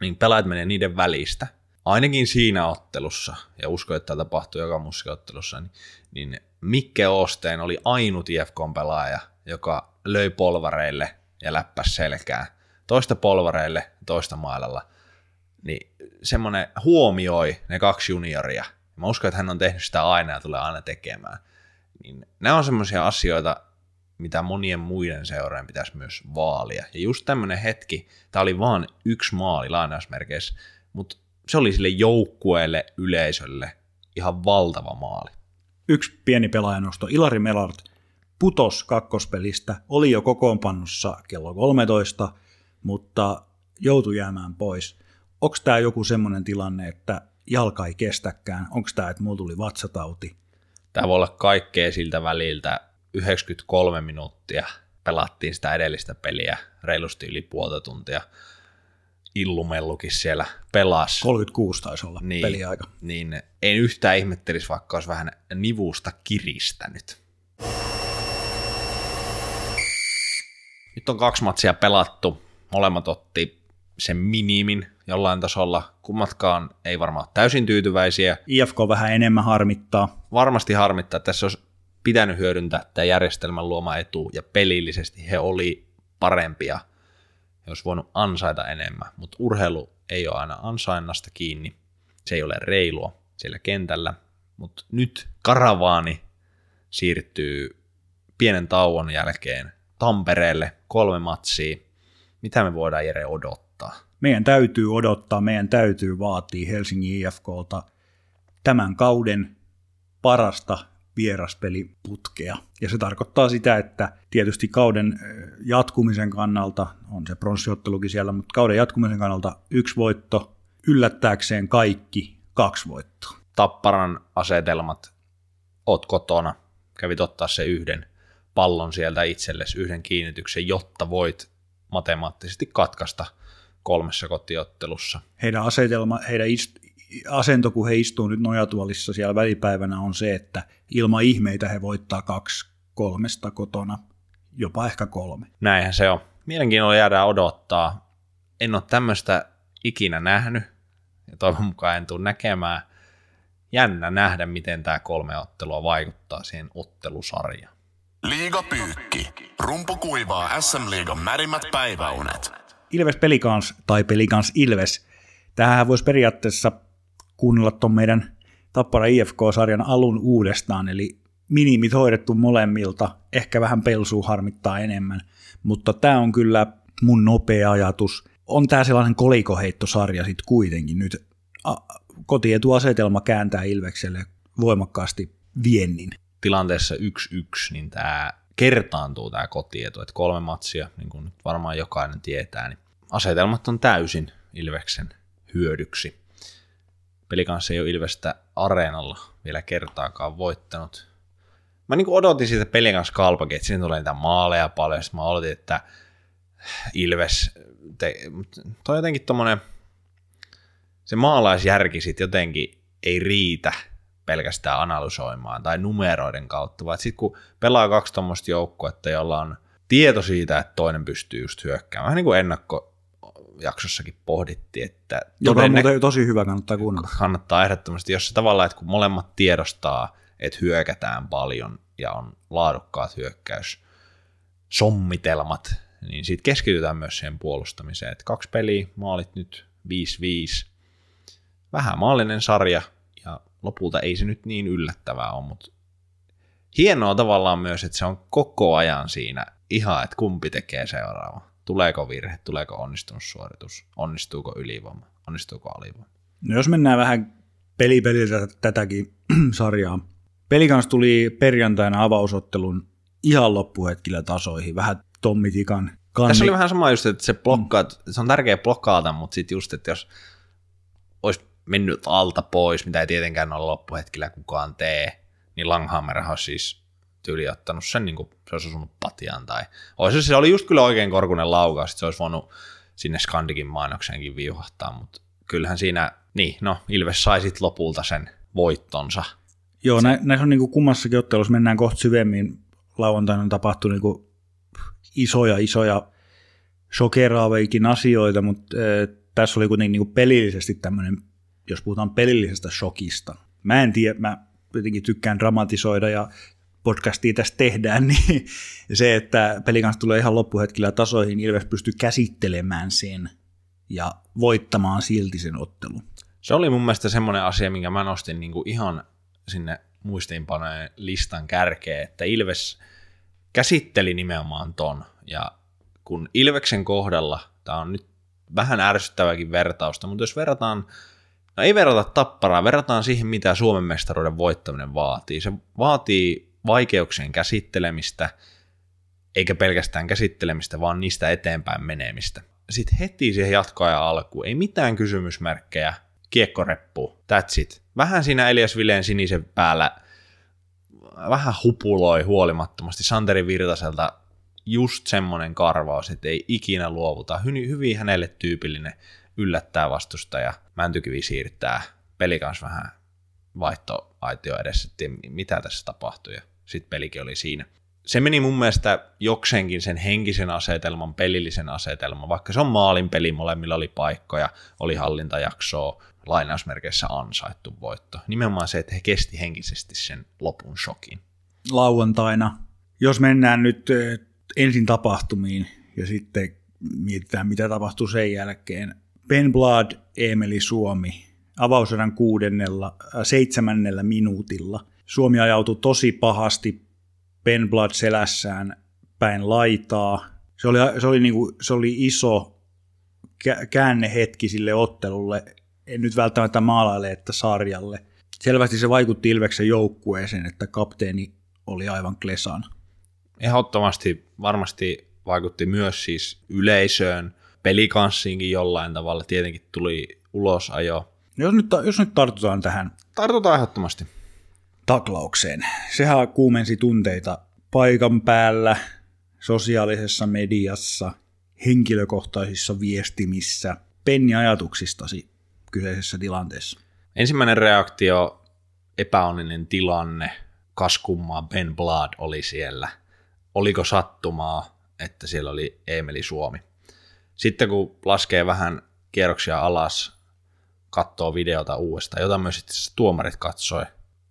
niin pelaajat menee niiden välistä. Ainakin siinä ottelussa, ja uskon, että tämä tapahtuu joka muussakin ottelussa, niin, niin Mikke Osteen oli ainut IFK-pelaaja, joka löi polvareille ja läppäs selkää. Toista polvareille, toista mailalla. Niin semmoinen huomioi ne kaksi junioria. Mä uskon, että hän on tehnyt sitä aina ja tulee aina tekemään. Niin nämä on semmoisia asioita, mitä monien muiden seurojen pitäisi myös vaalia. Ja just tämmöinen hetki, tämä oli vaan yksi maali lainausmerkeissä, mutta se oli sille joukkueelle, yleisölle ihan valtava maali. Yksi pieni pelaajanosto, Ilari Melart, putos kakkospelistä, oli jo kokoonpannussa kello 13, mutta joutui jäämään pois. Onko tämä joku semmoinen tilanne, että jalka ei kestäkään? Onko tämä, että mulla tuli vatsatauti? Tämä voi olla kaikkea siltä väliltä. 93 minuuttia pelattiin sitä edellistä peliä, reilusti yli puolta tuntia. Illumellukin siellä pelasi. 36 taisi olla niin, peliaika. Niin en yhtään ihmettelisi, vaikka olisi vähän nivusta kiristänyt. Nyt on kaksi matsia pelattu. Molemmat otti sen minimin jollain tasolla. Kummatkaan ei varmaan täysin tyytyväisiä. IFK vähän enemmän harmittaa. Varmasti harmittaa. Tässä olisi pitänyt hyödyntää tämä järjestelmän luoma etu, ja pelillisesti he oli parempia – he olisi voinut ansaita enemmän, mutta urheilu ei ole aina ansainnasta kiinni, se ei ole reilua siellä kentällä, mutta nyt karavaani siirtyy pienen tauon jälkeen Tampereelle, kolme matsia. Mitä me voidaan Jere odottaa? Meidän täytyy odottaa, meidän täytyy vaatia Helsingin IFKlta tämän kauden parasta vieraspeliputkea. Ja se tarkoittaa sitä, että tietysti kauden jatkumisen kannalta, on se pronssiottelukin siellä, mutta kauden jatkumisen kannalta yksi voitto, yllättääkseen kaikki kaksi voittoa. Tapparan asetelmat, oot kotona, kävit ottaa se yhden pallon sieltä itsellesi, yhden kiinnityksen, jotta voit matemaattisesti katkaista kolmessa kotiottelussa. Heidän asetelma, heidän asento, kun he istuu nyt nojatuolissa siellä välipäivänä, on se, että ilman ihmeitä he voittaa kaksi kolmesta kotona, jopa ehkä kolme. Näinhän se on. Mielenkiinnolla jäädään odottaa. En ole tämmöistä ikinä nähnyt, ja toivon mukaan en tule näkemään. Jännä nähdä, miten tämä kolme ottelua vaikuttaa siihen ottelusarjaan. Liiga Pyykki. Rumpu kuivaa SM-liigan märimmät päiväunet. Ilves Pelikans tai Pelikans Ilves. Tähän voisi periaatteessa kuunnella tuon meidän Tappara IFK-sarjan alun uudestaan, eli minimit hoidettu molemmilta, ehkä vähän pelsuu harmittaa enemmän, mutta tämä on kyllä mun nopea ajatus. On tämä sellainen kolikoheittosarja sitten kuitenkin nyt. Kotietuasetelma kääntää Ilvekselle voimakkaasti viennin. Tilanteessa 1-1, niin tämä kertaantuu tämä kotietu, että kolme matsia, niin kuin nyt varmaan jokainen tietää, niin asetelmat on täysin Ilveksen hyödyksi. Pelikanssa ei ole Ilvestä areenalla vielä kertaakaan voittanut. Mä niin odotin siitä pelin kanssa kalpakin, että siinä tulee niitä maaleja paljon, sitten mä odotin, että Ilves, te, toi jotenkin tommonen, se maalaisjärki sitten jotenkin ei riitä pelkästään analysoimaan tai numeroiden kautta, vaan sitten kun pelaa kaksi tuommoista joukkuetta, jolla on tieto siitä, että toinen pystyy just hyökkäämään, vähän niin kuin ennakkojaksossakin pohdittiin, että Joka on tosi hyvä, kannattaa kuunnella. kannattaa ehdottomasti, jos se tavallaan, että kun molemmat tiedostaa, että hyökätään paljon ja on laadukkaat hyökkäys sommitelmat, niin siitä keskitytään myös siihen puolustamiseen. Että kaksi peliä, maalit nyt 5-5, vähän maallinen sarja ja lopulta ei se nyt niin yllättävää ole, mutta hienoa tavallaan myös, että se on koko ajan siinä ihan, että kumpi tekee seuraava. Tuleeko virhe, tuleeko onnistunut suoritus, onnistuuko ylivoima, onnistuuko alivoima. No jos mennään vähän peli peliltä tätäkin [CLEARS THROAT] sarjaa. Pelikans tuli perjantaina avausottelun ihan loppuhetkillä tasoihin, vähän Tommi Tikan kanni. Tässä oli vähän sama just, että se blokkaat, se on tärkeä blokkaata, mutta sitten just, että jos olisi mennyt alta pois, mitä ei tietenkään ole loppuhetkellä kukaan tee, niin Langhammer olisi siis tyyli ottanut sen, niin kuin se olisi osunut patjaan. Tai olisi, se oli just kyllä oikein korkunen laukaus, että se olisi voinut sinne Skandikin mainokseenkin viuhahtaa, mutta kyllähän siinä, niin, no Ilves sai sitten lopulta sen voittonsa. Joo, nä, näissä on niin kummassakin ottelussa, mennään kohta syvemmin. Lauantaina on tapahtunut niin isoja, isoja shokeraaviakin asioita, mutta äh, tässä oli kuitenkin niin pelillisesti tämmöinen, jos puhutaan pelillisestä shokista. Mä en tiedä, mä jotenkin tykkään dramatisoida ja podcastia tästä tehdään, [LAUGHS] niin se, että peli kanssa tulee ihan loppuhetkellä tasoihin, Ilves pystyy käsittelemään sen ja voittamaan silti sen ottelun. Se oli mun mielestä semmoinen asia, minkä mä nostin niin kuin ihan sinne muistiinpanojen listan kärkeen, että Ilves käsitteli nimenomaan ton. Ja kun Ilveksen kohdalla, tämä on nyt vähän ärsyttäväkin vertausta, mutta jos verrataan, no ei verrata tapparaa, verrataan siihen, mitä Suomen mestaruuden voittaminen vaatii. Se vaatii vaikeuksien käsittelemistä, eikä pelkästään käsittelemistä, vaan niistä eteenpäin menemistä. Sitten heti siihen jatkoajan alkuun, ei mitään kysymysmerkkejä, kiekkoreppu, that's it. Vähän siinä Elias Vileen sinisen päällä vähän hupuloi huolimattomasti Santeri Virtaselta just semmoinen karvaus, että ei ikinä luovuta. Hy- hyvin hänelle tyypillinen yllättää vastustaja. Mäntykivi siirtää peli kanssa vähän vaihtoaitio edessä, että mitä tässä tapahtui ja sitten pelikin oli siinä. Se meni mun mielestä jokseenkin sen henkisen asetelman, pelillisen asetelman, vaikka se on maalin peli, molemmilla oli paikkoja, oli hallintajaksoa, lainausmerkeissä ansaittu voitto. Nimenomaan se, että he kesti henkisesti sen lopun shokin. Lauantaina, jos mennään nyt ensin tapahtumiin ja sitten mietitään, mitä tapahtuu sen jälkeen. Ben Blood, Emeli Suomi, avauserän kuudennella, äh, seitsemännellä minuutilla. Suomi ajautui tosi pahasti Ben Blood selässään päin laitaa. Se oli, se oli, niin kuin, se oli iso käännehetki sille ottelulle, en nyt välttämättä maalaile, että sarjalle. Selvästi se vaikutti Ilveksen joukkueeseen, että kapteeni oli aivan klesan. Ehdottomasti varmasti vaikutti myös siis yleisöön, pelikanssiinkin jollain tavalla, tietenkin tuli ulosajo. Jos nyt, jos nyt tartutaan tähän Tartutaan ehdottomasti. Taklaukseen. Sehän kuumensi tunteita paikan päällä, sosiaalisessa mediassa, henkilökohtaisissa viestimissä. Penni ajatuksistasi kyseisessä tilanteessa. Ensimmäinen reaktio, epäonninen tilanne, kaskummaa Ben Blood oli siellä. Oliko sattumaa, että siellä oli Emeli Suomi? Sitten kun laskee vähän kierroksia alas, katsoo videota uudestaan, jota myös itse tuomarit katsoi.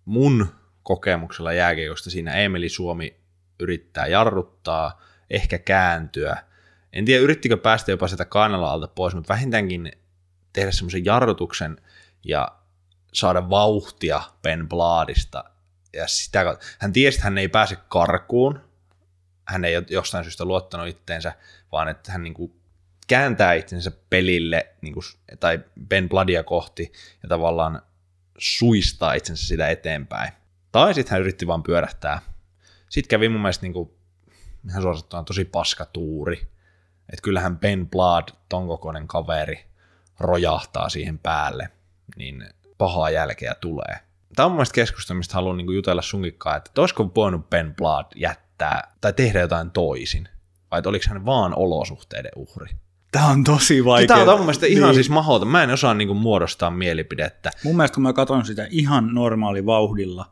Mun kokemuksella jääkiekosta siinä Emeli Suomi yrittää jarruttaa, ehkä kääntyä. En tiedä, yrittikö päästä jopa sitä kainalla alta pois, mutta vähintäänkin tehdä semmoisen jarrutuksen ja saada vauhtia Ben Bladista. Ja sitä, hän tiesi, että hän ei pääse karkuun, hän ei jostain syystä luottanut itteensä, vaan että hän niin kuin kääntää itsensä pelille niin kuin, tai Ben Bladia kohti ja tavallaan suistaa itsensä sitä eteenpäin. Tai sitten hän yritti vaan pyörähtää. Sitten kävi mun mielestä niin kuin, ihan suosittua tosi paska tuuri. Että kyllähän Ben Blood, ton kokoinen kaveri, rojahtaa siihen päälle, niin pahaa jälkeä tulee. Tämä on mun mielestä keskustelu, mistä haluan niin jutella sunkikkaan, että olisiko voinut Ben Blood jättää tai tehdä jotain toisin, vai että oliko hän vaan olosuhteiden uhri. Tämä on tosi vaikea. Tämä on mun mielestä ihan niin. siis mahdoton. Mä en osaa niinku muodostaa mielipidettä. Mun mielestä kun mä katson sitä ihan normaali vauhdilla,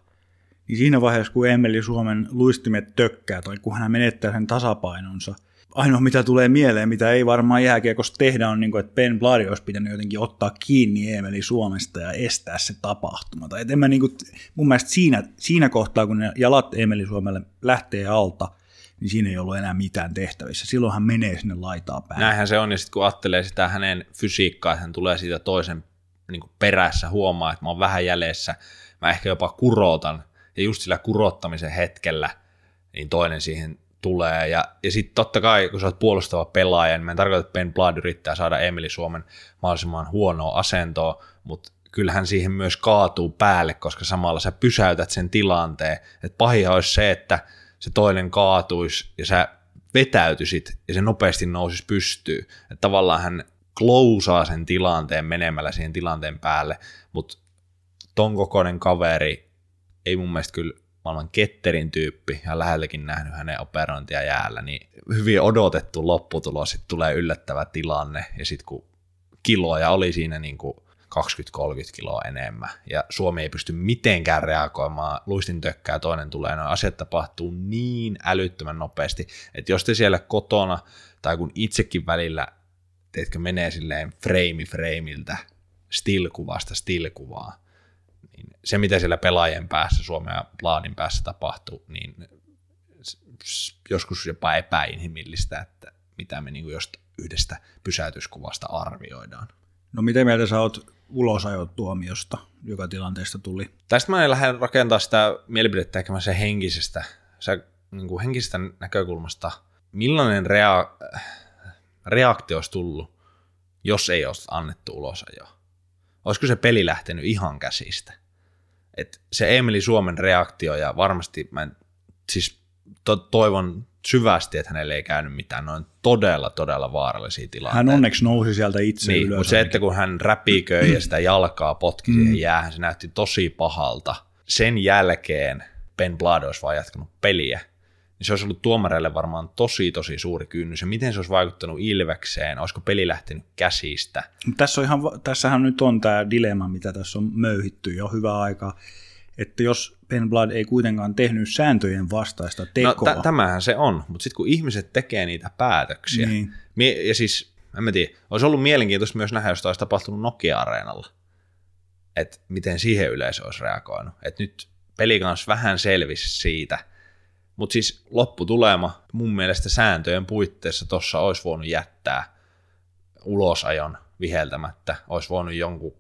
niin siinä vaiheessa kun Emeli Suomen luistimet tökkää tai kun hän menettää sen tasapainonsa, ainoa mitä tulee mieleen, mitä ei varmaan jääkiekossa tehdä, on, niin kuin, että Ben Bloody olisi pitänyt jotenkin ottaa kiinni Emeli Suomesta ja estää se tapahtuma. Tai, en mä, niin kuin, mun mielestä siinä, siinä kohtaa, kun ne jalat Emeli Suomelle lähtee alta, niin siinä ei ollut enää mitään tehtävissä. Silloin hän menee sinne laitaa päin. Näinhän se on, ja sitten kun ajattelee sitä hänen fysiikkaa, hän tulee siitä toisen niin perässä, huomaa, että mä oon vähän jäljessä, mä ehkä jopa kurotan, ja just sillä kurottamisen hetkellä, niin toinen siihen tulee. Ja, ja sitten totta kai, kun sä oot puolustava pelaaja, niin mä en tarkoita, että Ben Blood yrittää saada Emeli Suomen mahdollisimman huonoa asentoa, mutta kyllähän siihen myös kaatuu päälle, koska samalla sä pysäytät sen tilanteen. Että pahihan olisi se, että se toinen kaatuisi ja sä vetäytyisit ja se nopeasti nousisi pystyy. Että tavallaan hän klousaa sen tilanteen menemällä siihen tilanteen päälle, mutta ton kokoinen kaveri ei mun mielestä kyllä maailman ketterin tyyppi ja lähelläkin nähnyt hänen operointia jäällä, niin hyvin odotettu lopputulos, sitten tulee yllättävä tilanne ja sitten kun kiloja oli siinä niin kuin 20-30 kiloa enemmän ja Suomi ei pysty mitenkään reagoimaan, luistin tökkää toinen tulee, noin asiat tapahtuu niin älyttömän nopeasti, että jos te siellä kotona tai kun itsekin välillä teetkö menee silleen frame frameiltä, still-kuvasta still-kuvaa, niin se, mitä siellä pelaajien päässä, Suomen ja Laadin päässä tapahtuu, niin joskus jopa epäinhimillistä, että mitä me niin josta yhdestä pysäytyskuvasta arvioidaan. No miten mieltä sä oot ulosajotuomiosta, joka tilanteesta tuli? Tästä mä lähden rakentaa sitä mielipidettä ehkä se henkisestä, se, niin kuin henkisestä näkökulmasta. Millainen rea- reaktio olisi tullut, jos ei olisi annettu ulosajoa? Olisiko se peli lähtenyt ihan käsistä? Et se Emeli Suomen reaktio ja varmasti mä en, siis to, toivon syvästi, että hänelle ei käynyt mitään noin todella, todella vaarallisia tilanteita. Hän onneksi nousi sieltä itse niin, ylös. Mutta se, että kun hän räpiköi ja sitä jalkaa potki siihen mm. jäähän, se näytti tosi pahalta. Sen jälkeen Ben Blood olisi vaan jatkanut peliä niin se olisi ollut tuomareille varmaan tosi tosi suuri kynnys. Ja miten se olisi vaikuttanut Ilvekseen? Olisiko peli lähtenyt käsistä? Tässä on ihan, tässähän nyt on tämä dilemma, mitä tässä on möyhitty jo hyvää aikaa. Että jos Ben Blood ei kuitenkaan tehnyt sääntöjen vastaista tekoa. No, t- tämähän se on, mutta sitten kun ihmiset tekee niitä päätöksiä, niin. ja siis, en mä tiedä, olisi ollut mielenkiintoista myös nähdä, jos olisi tapahtunut Nokia-areenalla, että miten siihen yleisö olisi reagoinut. Että nyt peli kanssa vähän selvisi siitä, mutta siis lopputulema mun mielestä sääntöjen puitteissa tuossa olisi voinut jättää ulosajon viheltämättä, olisi voinut jonkun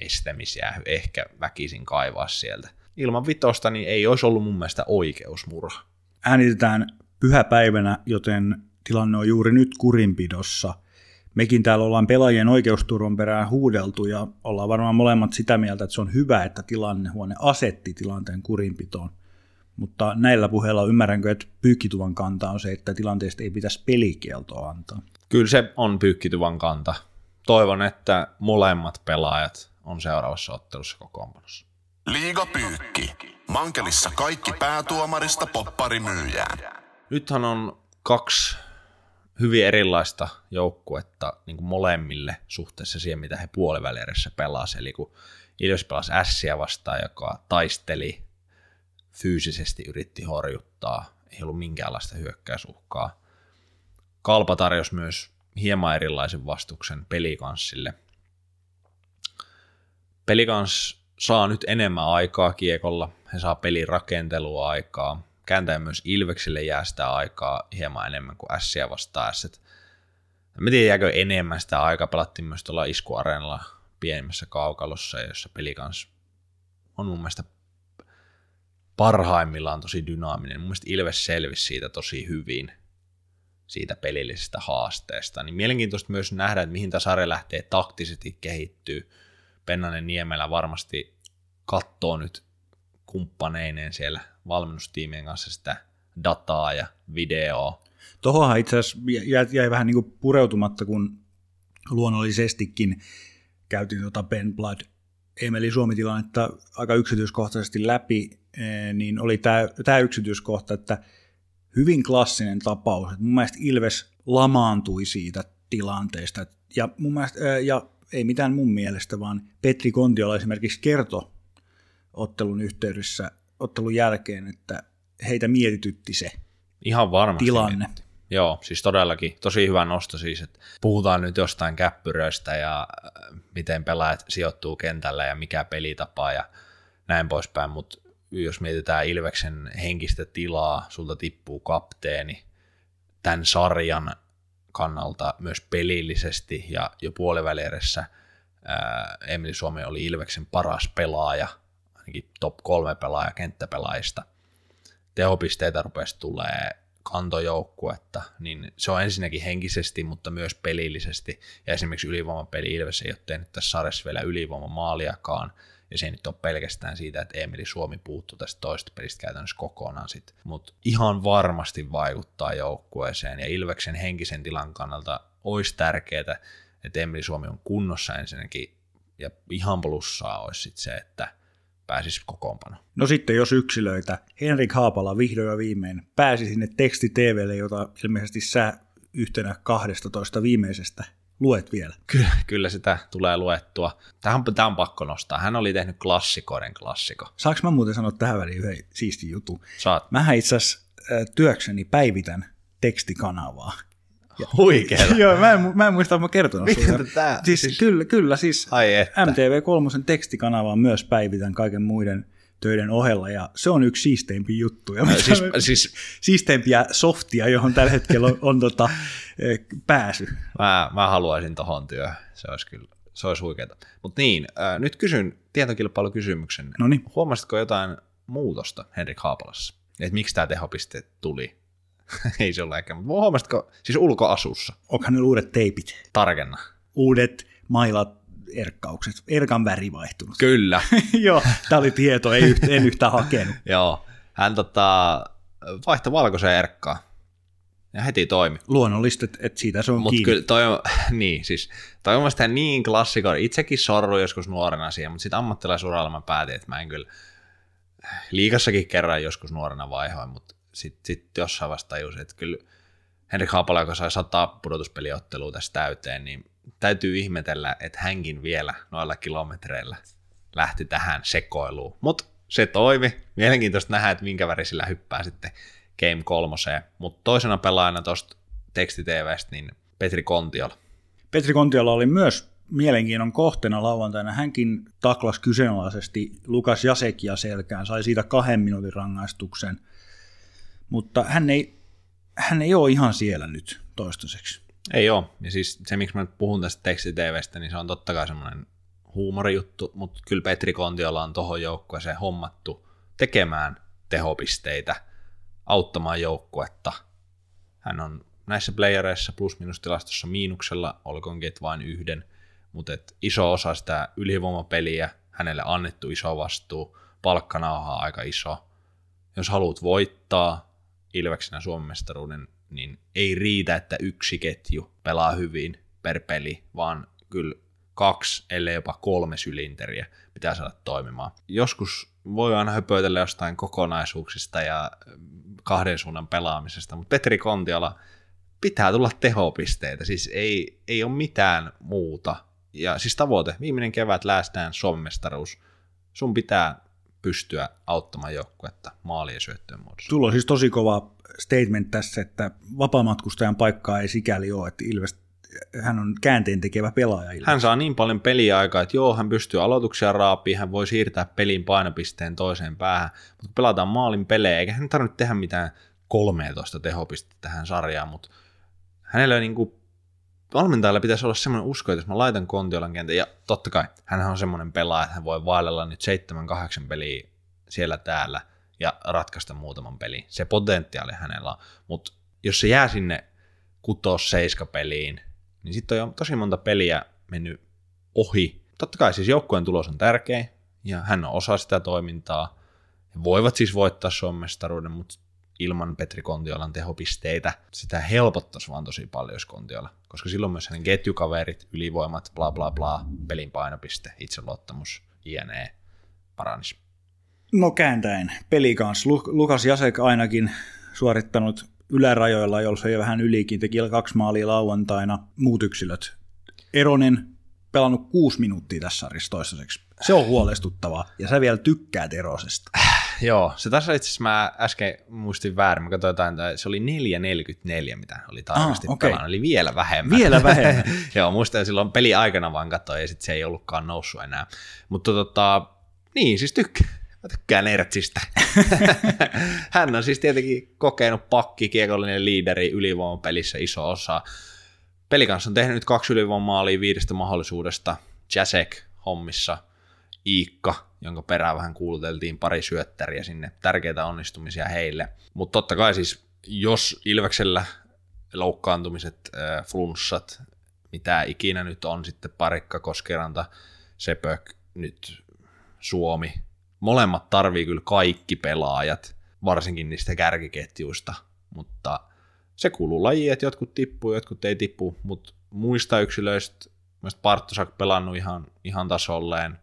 estämisiä ehkä väkisin kaivaa sieltä. Ilman vitosta niin ei olisi ollut mun mielestä oikeusmurha. Äänitetään pyhäpäivänä, joten tilanne on juuri nyt kurinpidossa. Mekin täällä ollaan pelaajien oikeusturvan perään huudeltu ja ollaan varmaan molemmat sitä mieltä, että se on hyvä, että tilannehuone asetti tilanteen kurinpitoon – mutta näillä puheilla ymmärränkö, että pyykkituvan kanta on se, että tilanteesta ei pitäisi pelikieltoa antaa. Kyllä se on pyykkituvan kanta. Toivon, että molemmat pelaajat on seuraavassa ottelussa kokoonpanossa. Liiga pyykki. Mankelissa kaikki päätuomarista popparimyyjään. Nythän on kaksi hyvin erilaista joukkuetta niin kuin molemmille suhteessa siihen, mitä he puolivälieressä pelasivat. Eli kun Ilves pelasi Ässiä vastaan, joka taisteli fyysisesti yritti horjuttaa, ei ollut minkäänlaista hyökkäysuhkaa. Kalpa tarjosi myös hieman erilaisen vastuksen pelikanssille. Pelikans saa nyt enemmän aikaa kiekolla, he saa pelin rakentelua aikaa, kääntäen myös Ilveksille jää sitä aikaa hieman enemmän kuin Ässiä vastaan Ässet. En tiedä jääkö enemmän sitä aikaa, pelattiin myös tuolla iskuareenalla pienimmässä kaukalossa, jossa pelikans on mun mielestä parhaimmillaan tosi dynaaminen. Mun mielestä Ilves selvisi siitä tosi hyvin, siitä pelillisestä haasteesta. Niin mielenkiintoista myös nähdä, että mihin tämä sarja lähtee taktisesti kehittyy. Pennanen Niemelä varmasti katsoo nyt kumppaneineen siellä valmennustiimien kanssa sitä dataa ja videoa. Tuohonhan itse asiassa jäi, vähän niin kuin pureutumatta, kun luonnollisestikin käytiin tuota Ben Blood Emeli Suomi-tilannetta aika yksityiskohtaisesti läpi, eh, niin oli tämä, tämä yksityiskohta, että hyvin klassinen tapaus. Että mun mielestä Ilves lamaantui siitä tilanteista. Ja, mun mielestä, ja ei mitään mun mielestä, vaan Petri Kontiola esimerkiksi kertoi ottelun yhteydessä, ottelun jälkeen, että heitä mietitytti se Ihan varmasti. tilanne. Mietti. Joo, siis todellakin tosi hyvä nosto siis, että puhutaan nyt jostain käppyröistä ja äh, miten pelaajat sijoittuu kentällä ja mikä pelitapa ja näin poispäin, mutta jos mietitään Ilveksen henkistä tilaa, sulta tippuu kapteeni, tämän sarjan kannalta myös pelillisesti ja jo puolivälieressä Emili Suomi oli Ilveksen paras pelaaja, ainakin top kolme pelaaja kenttäpelaajista. Tehopisteitä rupesi tulee kantojoukkuetta, niin se on ensinnäkin henkisesti, mutta myös pelillisesti. Ja esimerkiksi ylivoimapeli Ilves ei ole tehnyt tässä sarjassa vielä ylivoimamaaliakaan, ja se ei nyt ole pelkästään siitä, että Emeli Suomi puuttuu tästä toista pelistä käytännössä kokonaan sitten. Mutta ihan varmasti vaikuttaa joukkueeseen, ja Ilveksen henkisen tilan kannalta olisi tärkeää, että Emeli Suomi on kunnossa ensinnäkin, ja ihan plussaa olisi sitten se, että pääsisi kokoonpano. No sitten jos yksilöitä, Henrik Haapala vihdoin ja viimein pääsi sinne teksti TVlle, jota ilmeisesti sä yhtenä 12 viimeisestä luet vielä. Kyllä, kyllä sitä tulee luettua. Tähän, tämä on pakko nostaa. Hän oli tehnyt klassikoiden klassikko. Saanko mä muuten sanoa tähän väliin yhden siisti jutun? Saat. Mähän itse asiassa työkseni päivitän tekstikanavaa. Huikeeta. [LAUGHS] Joo, mä en, mä en muista, että mä kertonut Miten Siis, siis- Kyllä, kyllä, siis Ai että. MTV3 tekstikanavaa myös päivitän kaiken muiden töiden ohella, ja se on yksi siisteimpiä juttuja. mitä Siis, [LAUGHS] mä- siis siisteimpiä softia, johon tällä hetkellä on, on tota, pääsy. mä, mä haluaisin tohon työhön. Se olisi kyllä, se olisi huikeeta. Mutta niin, äh, nyt kysyn tietokilpailukysymyksen. Noniin. Huomasitko jotain muutosta Henrik Haapalassa? Että miksi tämä tehopiste tuli? [LAUGHS] Ei se ole ehkä, mutta huomasitko, siis ulkoasussa, Onkohan ne uudet teipit? tarkenna. Uudet mailat, erkkaukset, erkan väri vaihtunut. Kyllä, [LAUGHS] Joo, tämä oli tieto, ei yht, en yhtään hakenut. [LAUGHS] joo. Hän tota, vaihtoi valkoiseen erkkaan. Ja heti toimi. Luonnollista, että et siitä se on Mutta kiinni. kyllä toi on, [LAUGHS] niin siis, toi on niin klassikko, itsekin sorru joskus nuorena siihen, mutta sitten ammattilaisuralla mä päätin, että mä en kyllä, liikassakin kerran joskus nuorena vaihoin, mutta sitten sit jossain vasta tajusin, että kyllä Henrik Haapala, joka sai sata pudotuspeliottelua tässä täyteen, niin täytyy ihmetellä, että hänkin vielä noilla kilometreillä lähti tähän sekoiluun. Mutta se toimi. Mielenkiintoista nähdä, että minkä värisillä hyppää sitten Game kolmoseen. Mutta toisena pelaajana tuosta tekstitvstä, niin Petri Kontiola. Petri Kontiola oli myös mielenkiinnon kohteena lauantaina. Hänkin taklas kyseenalaisesti Lukas Jasekia selkään, sai siitä kahden minuutin rangaistuksen, mutta hän ei, hän ei ole ihan siellä nyt toistaiseksi. Ei ole. Ja siis se, miksi mä nyt puhun tästä tekstitvstä, niin se on totta kai semmoinen huumorijuttu, mutta kyllä Petri Kontiola on tuohon joukkueeseen hommattu tekemään tehopisteitä, auttamaan joukkuetta. Hän on näissä playereissa plus-minus-tilastossa miinuksella, olkoonkin että vain yhden, mutta et iso osa sitä ylivoimapeliä, hänelle annettu iso vastuu, palkkanauha aika iso. Jos haluat voittaa Ilveksenä Suomen mestaruuden, niin ei riitä, että yksi ketju pelaa hyvin per peli, vaan kyllä kaksi, ellei jopa kolme sylinteriä pitää saada toimimaan. Joskus voi aina höpöitellä jostain kokonaisuuksista ja kahden suunnan pelaamisesta, mutta Petri Kontiola pitää tulla tehopisteitä, siis ei, ei ole mitään muuta. Ja siis tavoite, viimeinen kevät Last Dance Suomen mestaruus, sun pitää pystyä auttamaan joukkuetta maali- ja syöttöön muodossa. Sulla on siis tosi kova statement tässä, että vapaamatkustajan paikkaa ei sikäli ole, että Ilves, hän on käänteen tekevä pelaaja. Ilves. Hän saa niin paljon peliaikaa, että joo, hän pystyy aloituksia raapiin, hän voi siirtää pelin painopisteen toiseen päähän, mutta pelataan maalin pelejä, eikä hän tarvitse tehdä mitään 13 tehopistettä tähän sarjaan, mutta hänellä niin kuin valmentajalla pitäisi olla semmoinen usko, että jos mä laitan Kontiolan kentän, ja totta kai, hän on semmoinen pelaaja, että hän voi vaellella nyt 7-8 peliä siellä täällä ja ratkaista muutaman pelin. Se potentiaali hänellä on, mutta jos se jää sinne kutos peliin, niin sitten on tosi monta peliä mennyt ohi. Totta kai siis joukkueen tulos on tärkeä, ja hän on osa sitä toimintaa. He voivat siis voittaa Suomen mestaruuden, mutta ilman Petri Kontiolan tehopisteitä sitä helpottaisi vaan tosi paljon, jos Kontiola, koska silloin myös hänen ketjukaverit, ylivoimat, bla bla bla, pelin painopiste, itseluottamus, jne. paranisi. No kääntäen peli kanssa. Lu- Lukas Jasek ainakin suorittanut ylärajoilla, jolla se jo vähän ylikin, teki kaksi maalia lauantaina, muut yksilöt. Eronen pelannut kuusi minuuttia tässä sarjassa toistaiseksi. Se on huolestuttavaa, ja sä vielä tykkäät Erosesta. [SIGHS] Joo, se tässä itse asiassa mä äsken muistin väärin, mä katsoin jotain, että se oli 4.44, mitä oli tarkasti ah, okay. pelannut, eli vielä vähemmän. Vielä [LAUGHS] vähemmän. Joo, muistan silloin peli aikana vaan katsoin, ja sitten se ei ollutkaan noussut enää. Mutta tota, niin, siis tykkää. Mä tykkään Ertsistä. [LAUGHS] Hän on siis tietenkin kokenut pakki, kiekollinen liideri ylivoimapelissä iso osa. Pelikanssa on tehnyt nyt kaksi ylivoimamaalia viidestä mahdollisuudesta. Jasek hommissa, Iikka, jonka perään vähän kuuluteltiin pari syöttäriä sinne. Tärkeitä onnistumisia heille. Mutta totta kai siis, jos Ilveksellä loukkaantumiset, äh, flunssat, mitä ikinä nyt on, sitten parikka, Koskeranta, Sepök, nyt Suomi, molemmat tarvii kyllä kaikki pelaajat, varsinkin niistä kärkiketjuista, mutta se kuuluu lajiin, että jotkut tippuu, jotkut ei tippu, mutta muista yksilöistä, mielestäni Parttosak pelannut ihan, ihan tasolleen,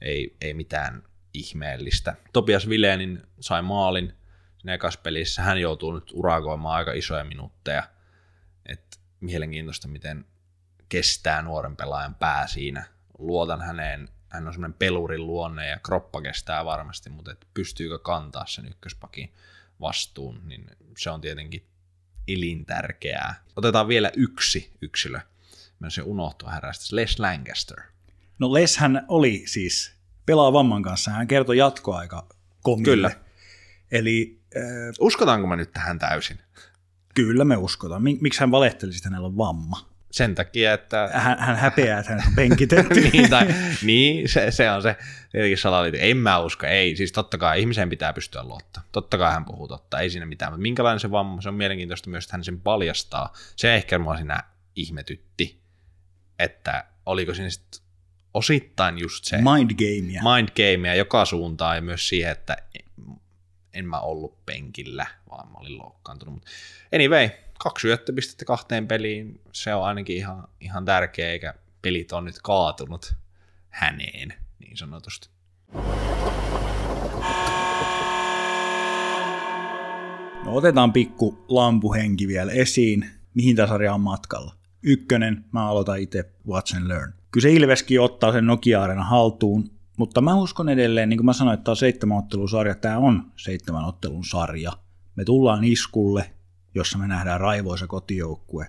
ei, ei mitään ihmeellistä. Topias Vilenin sai maalin siinä ekassa pelissä, hän joutuu nyt urakoimaan aika isoja minuutteja, että mielenkiintoista, miten kestää nuoren pelaajan pää siinä. Luotan häneen hän on semmoinen pelurin luonne ja kroppa kestää varmasti, mutta et pystyykö kantaa sen ykköspakin vastuun, niin se on tietenkin elintärkeää. Otetaan vielä yksi yksilö. Mä se unohtua härästä. Les Lancaster. No Les hän oli siis pelaa vamman kanssa. Hän kertoi jatkoaika komille. Kyllä. Eli... Äh, Uskotaanko me nyt tähän täysin? Kyllä me uskotaan. Miksi hän valehteli, että hänellä on vamma? Sen takia, että... Hän, hän häpeää, että hän on penkitetty. [LAUGHS] niin, tai, niin se, se, on se tietenkin salaliitto. En mä usko, ei. Siis totta kai ihmiseen pitää pystyä luottaa. Totta kai hän puhuu totta, ei siinä mitään. Mutta minkälainen se vamma, se on mielenkiintoista myös, että hän sen paljastaa. Se ehkä mua siinä ihmetytti, että oliko siinä sitten osittain just se... Mind gamea. Mind gamea joka suuntaan ja myös siihen, että en mä ollut penkillä, vaan mä olin loukkaantunut. Anyway, kaksi syöttöpistettä kahteen peliin, se on ainakin ihan, ihan tärkeä, eikä pelit on nyt kaatunut häneen, niin sanotusti. No otetaan pikku lampuhenki vielä esiin, mihin tämä sarja on matkalla. Ykkönen, mä aloitan itse Watch and Learn. Kyllä se Ilveskin ottaa sen nokia Arena haltuun, mutta mä uskon edelleen, niin kuin mä sanoin, että tämä on seitsemän ottelun sarja, tämä on seitsemän ottelun sarja. Me tullaan iskulle, jossa me nähdään raivoisa kotijoukkue,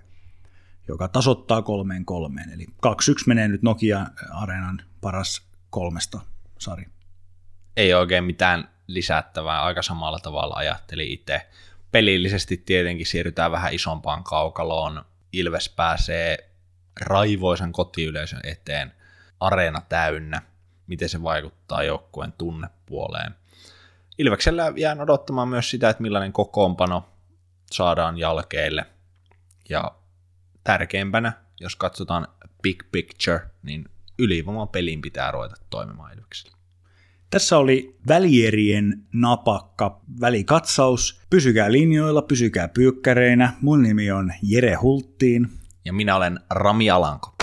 joka tasoittaa kolmeen kolmeen. Eli 2-1 menee nyt Nokia-areenan paras kolmesta sari. Ei oikein mitään lisättävää, aika samalla tavalla ajatteli itse. Pelillisesti tietenkin siirrytään vähän isompaan kaukaloon. Ilves pääsee raivoisen kotiyleisön eteen, areena täynnä, miten se vaikuttaa joukkueen tunnepuoleen. Ilveksellä jään odottamaan myös sitä, että millainen kokoonpano saadaan jalkeille. Ja tärkeimpänä, jos katsotaan big picture, niin pelin pitää ruveta toimimaan Ilveksellä. Tässä oli välierien napakka välikatsaus. Pysykää linjoilla, pysykää pyökkäreinä. Mun nimi on Jere Hulttiin. Ja minä olen Rami Alanko.